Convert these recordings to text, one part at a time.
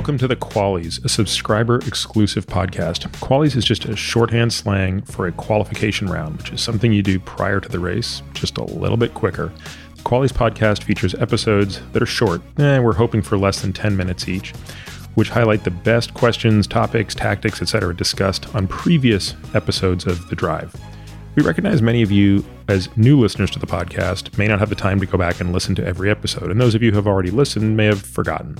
Welcome to the Qualys, a subscriber exclusive podcast. Qualys is just a shorthand slang for a qualification round, which is something you do prior to the race, just a little bit quicker. The Qualys podcast features episodes that are short, eh, we're hoping for less than 10 minutes each, which highlight the best questions, topics, tactics, etc. discussed on previous episodes of The Drive. We recognize many of you, as new listeners to the podcast, may not have the time to go back and listen to every episode, and those of you who have already listened may have forgotten.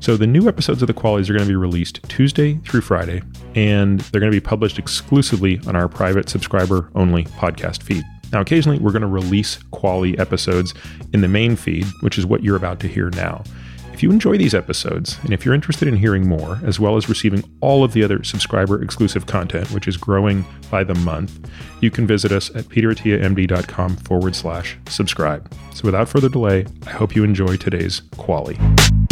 So the new episodes of the Qualys are going to be released Tuesday through Friday, and they're going to be published exclusively on our private subscriber only podcast feed. Now, occasionally we're going to release Qualy episodes in the main feed, which is what you're about to hear now. If you enjoy these episodes, and if you're interested in hearing more, as well as receiving all of the other subscriber exclusive content, which is growing by the month, you can visit us at peterattiamd.com forward slash subscribe. So without further delay, I hope you enjoy today's Qualy.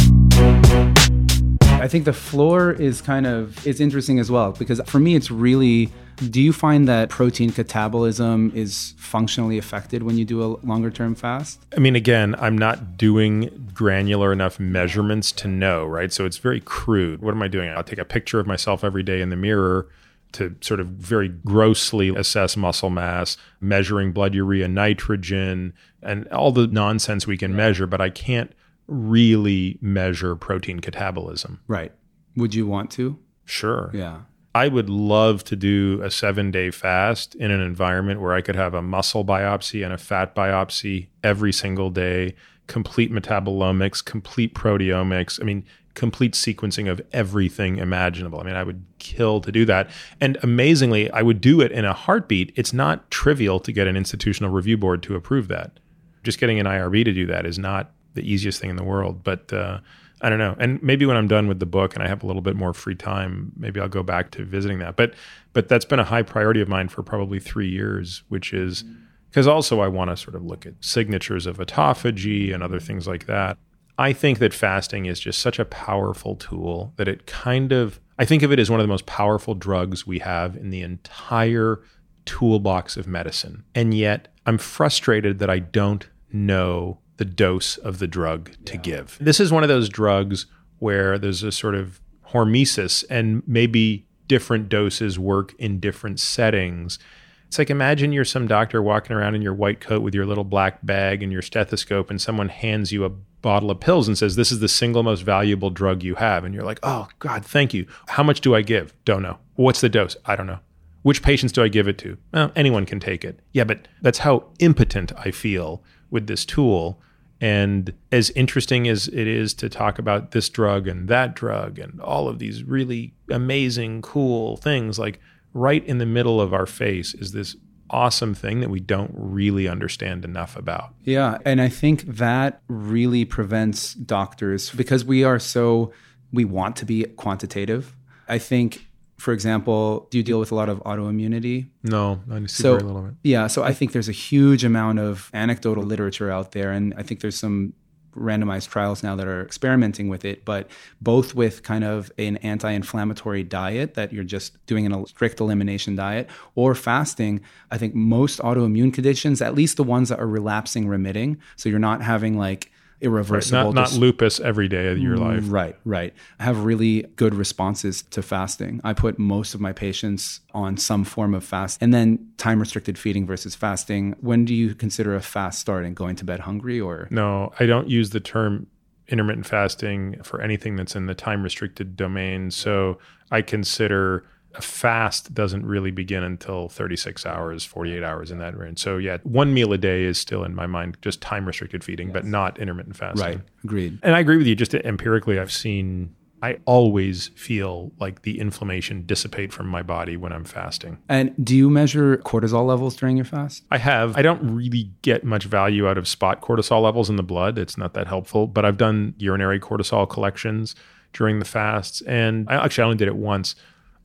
I think the floor is kind of is interesting as well because for me it's really do you find that protein catabolism is functionally affected when you do a longer term fast? I mean, again, I'm not doing granular enough measurements to know, right? So it's very crude. What am I doing? I'll take a picture of myself every day in the mirror to sort of very grossly assess muscle mass, measuring blood urea nitrogen, and all the nonsense we can measure, but I can't really measure protein catabolism. Right. Would you want to? Sure. Yeah. I would love to do a seven day fast in an environment where I could have a muscle biopsy and a fat biopsy every single day, complete metabolomics, complete proteomics. I mean, complete sequencing of everything imaginable. I mean, I would kill to do that. And amazingly, I would do it in a heartbeat. It's not trivial to get an institutional review board to approve that. Just getting an IRB to do that is not the easiest thing in the world. But uh, I don't know. And maybe when I'm done with the book and I have a little bit more free time, maybe I'll go back to visiting that. But but that's been a high priority of mine for probably three years, which is because also I want to sort of look at signatures of autophagy and other things like that. I think that fasting is just such a powerful tool that it kind of I think of it as one of the most powerful drugs we have in the entire toolbox of medicine. And yet I'm frustrated that I don't know the dose of the drug to give. This is one of those drugs where there's a sort of hormesis and maybe different doses work in different settings. It's like imagine you're some doctor walking around in your white coat with your little black bag and your stethoscope, and someone hands you a bottle of pills and says, This is the single most valuable drug you have. And you're like, Oh, God, thank you. How much do I give? Don't know. What's the dose? I don't know. Which patients do I give it to? Well, anyone can take it. Yeah, but that's how impotent I feel with this tool. And as interesting as it is to talk about this drug and that drug and all of these really amazing, cool things, like right in the middle of our face is this awesome thing that we don't really understand enough about. Yeah. And I think that really prevents doctors because we are so, we want to be quantitative. I think for example, do you deal with a lot of autoimmunity? No, I see so, very little of it. Yeah, so I think there's a huge amount of anecdotal literature out there, and I think there's some randomized trials now that are experimenting with it, but both with kind of an anti inflammatory diet that you're just doing a strict elimination diet or fasting. I think most autoimmune conditions, at least the ones that are relapsing remitting, so you're not having like irreversible. Right. Not, not lupus every day of your mm, life. Right, right. I have really good responses to fasting. I put most of my patients on some form of fast and then time restricted feeding versus fasting. When do you consider a fast starting? Going to bed hungry or? No, I don't use the term intermittent fasting for anything that's in the time restricted domain. So I consider a fast doesn't really begin until 36 hours, 48 hours in that range. So yeah, one meal a day is still in my mind just time restricted feeding, yes. but not intermittent fasting. Right. Agreed. And I agree with you. Just empirically, I've seen. I always feel like the inflammation dissipate from my body when I'm fasting. And do you measure cortisol levels during your fast? I have. I don't really get much value out of spot cortisol levels in the blood. It's not that helpful, but I've done urinary cortisol collections during the fasts. And I actually only did it once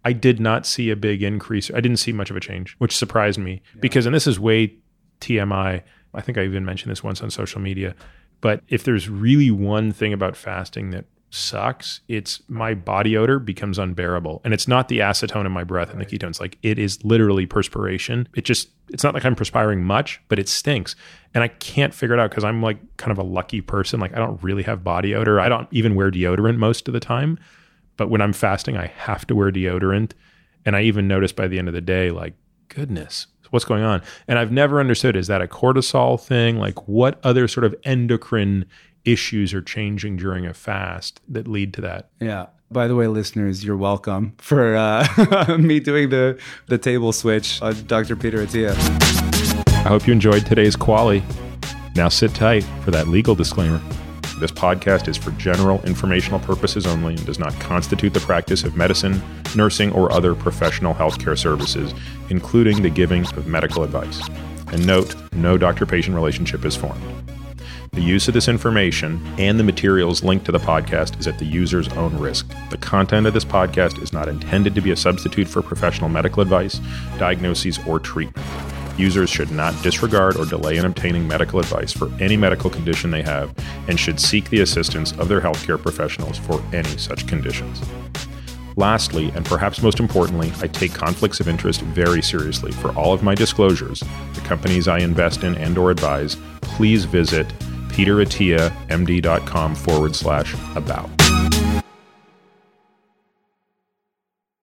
I did not see a big increase. I didn't see much of a change, which surprised me yeah. because, and this is way TMI. I think I even mentioned this once on social media. But if there's really one thing about fasting that sucks, it's my body odor becomes unbearable. And it's not the acetone in my breath and the ketones. Like it is literally perspiration. It just, it's not like I'm perspiring much, but it stinks. And I can't figure it out because I'm like kind of a lucky person. Like I don't really have body odor. I don't even wear deodorant most of the time. But when I'm fasting, I have to wear deodorant. And I even notice by the end of the day, like, goodness, what's going on? And I've never understood is that a cortisol thing? Like, what other sort of endocrine issues are changing during a fast that lead to that? Yeah. By the way, listeners, you're welcome for uh, me doing the, the table switch on Dr. Peter Attia. I hope you enjoyed today's qualy. Now sit tight for that legal disclaimer. This podcast is for general informational purposes only and does not constitute the practice of medicine, nursing, or other professional healthcare services, including the giving of medical advice. And note, no doctor patient relationship is formed. The use of this information and the materials linked to the podcast is at the user's own risk. The content of this podcast is not intended to be a substitute for professional medical advice, diagnoses, or treatment. Users should not disregard or delay in obtaining medical advice for any medical condition they have and should seek the assistance of their healthcare professionals for any such conditions. Lastly, and perhaps most importantly, I take conflicts of interest very seriously. For all of my disclosures, the companies I invest in and or advise, please visit peterattiamd.com forward slash about.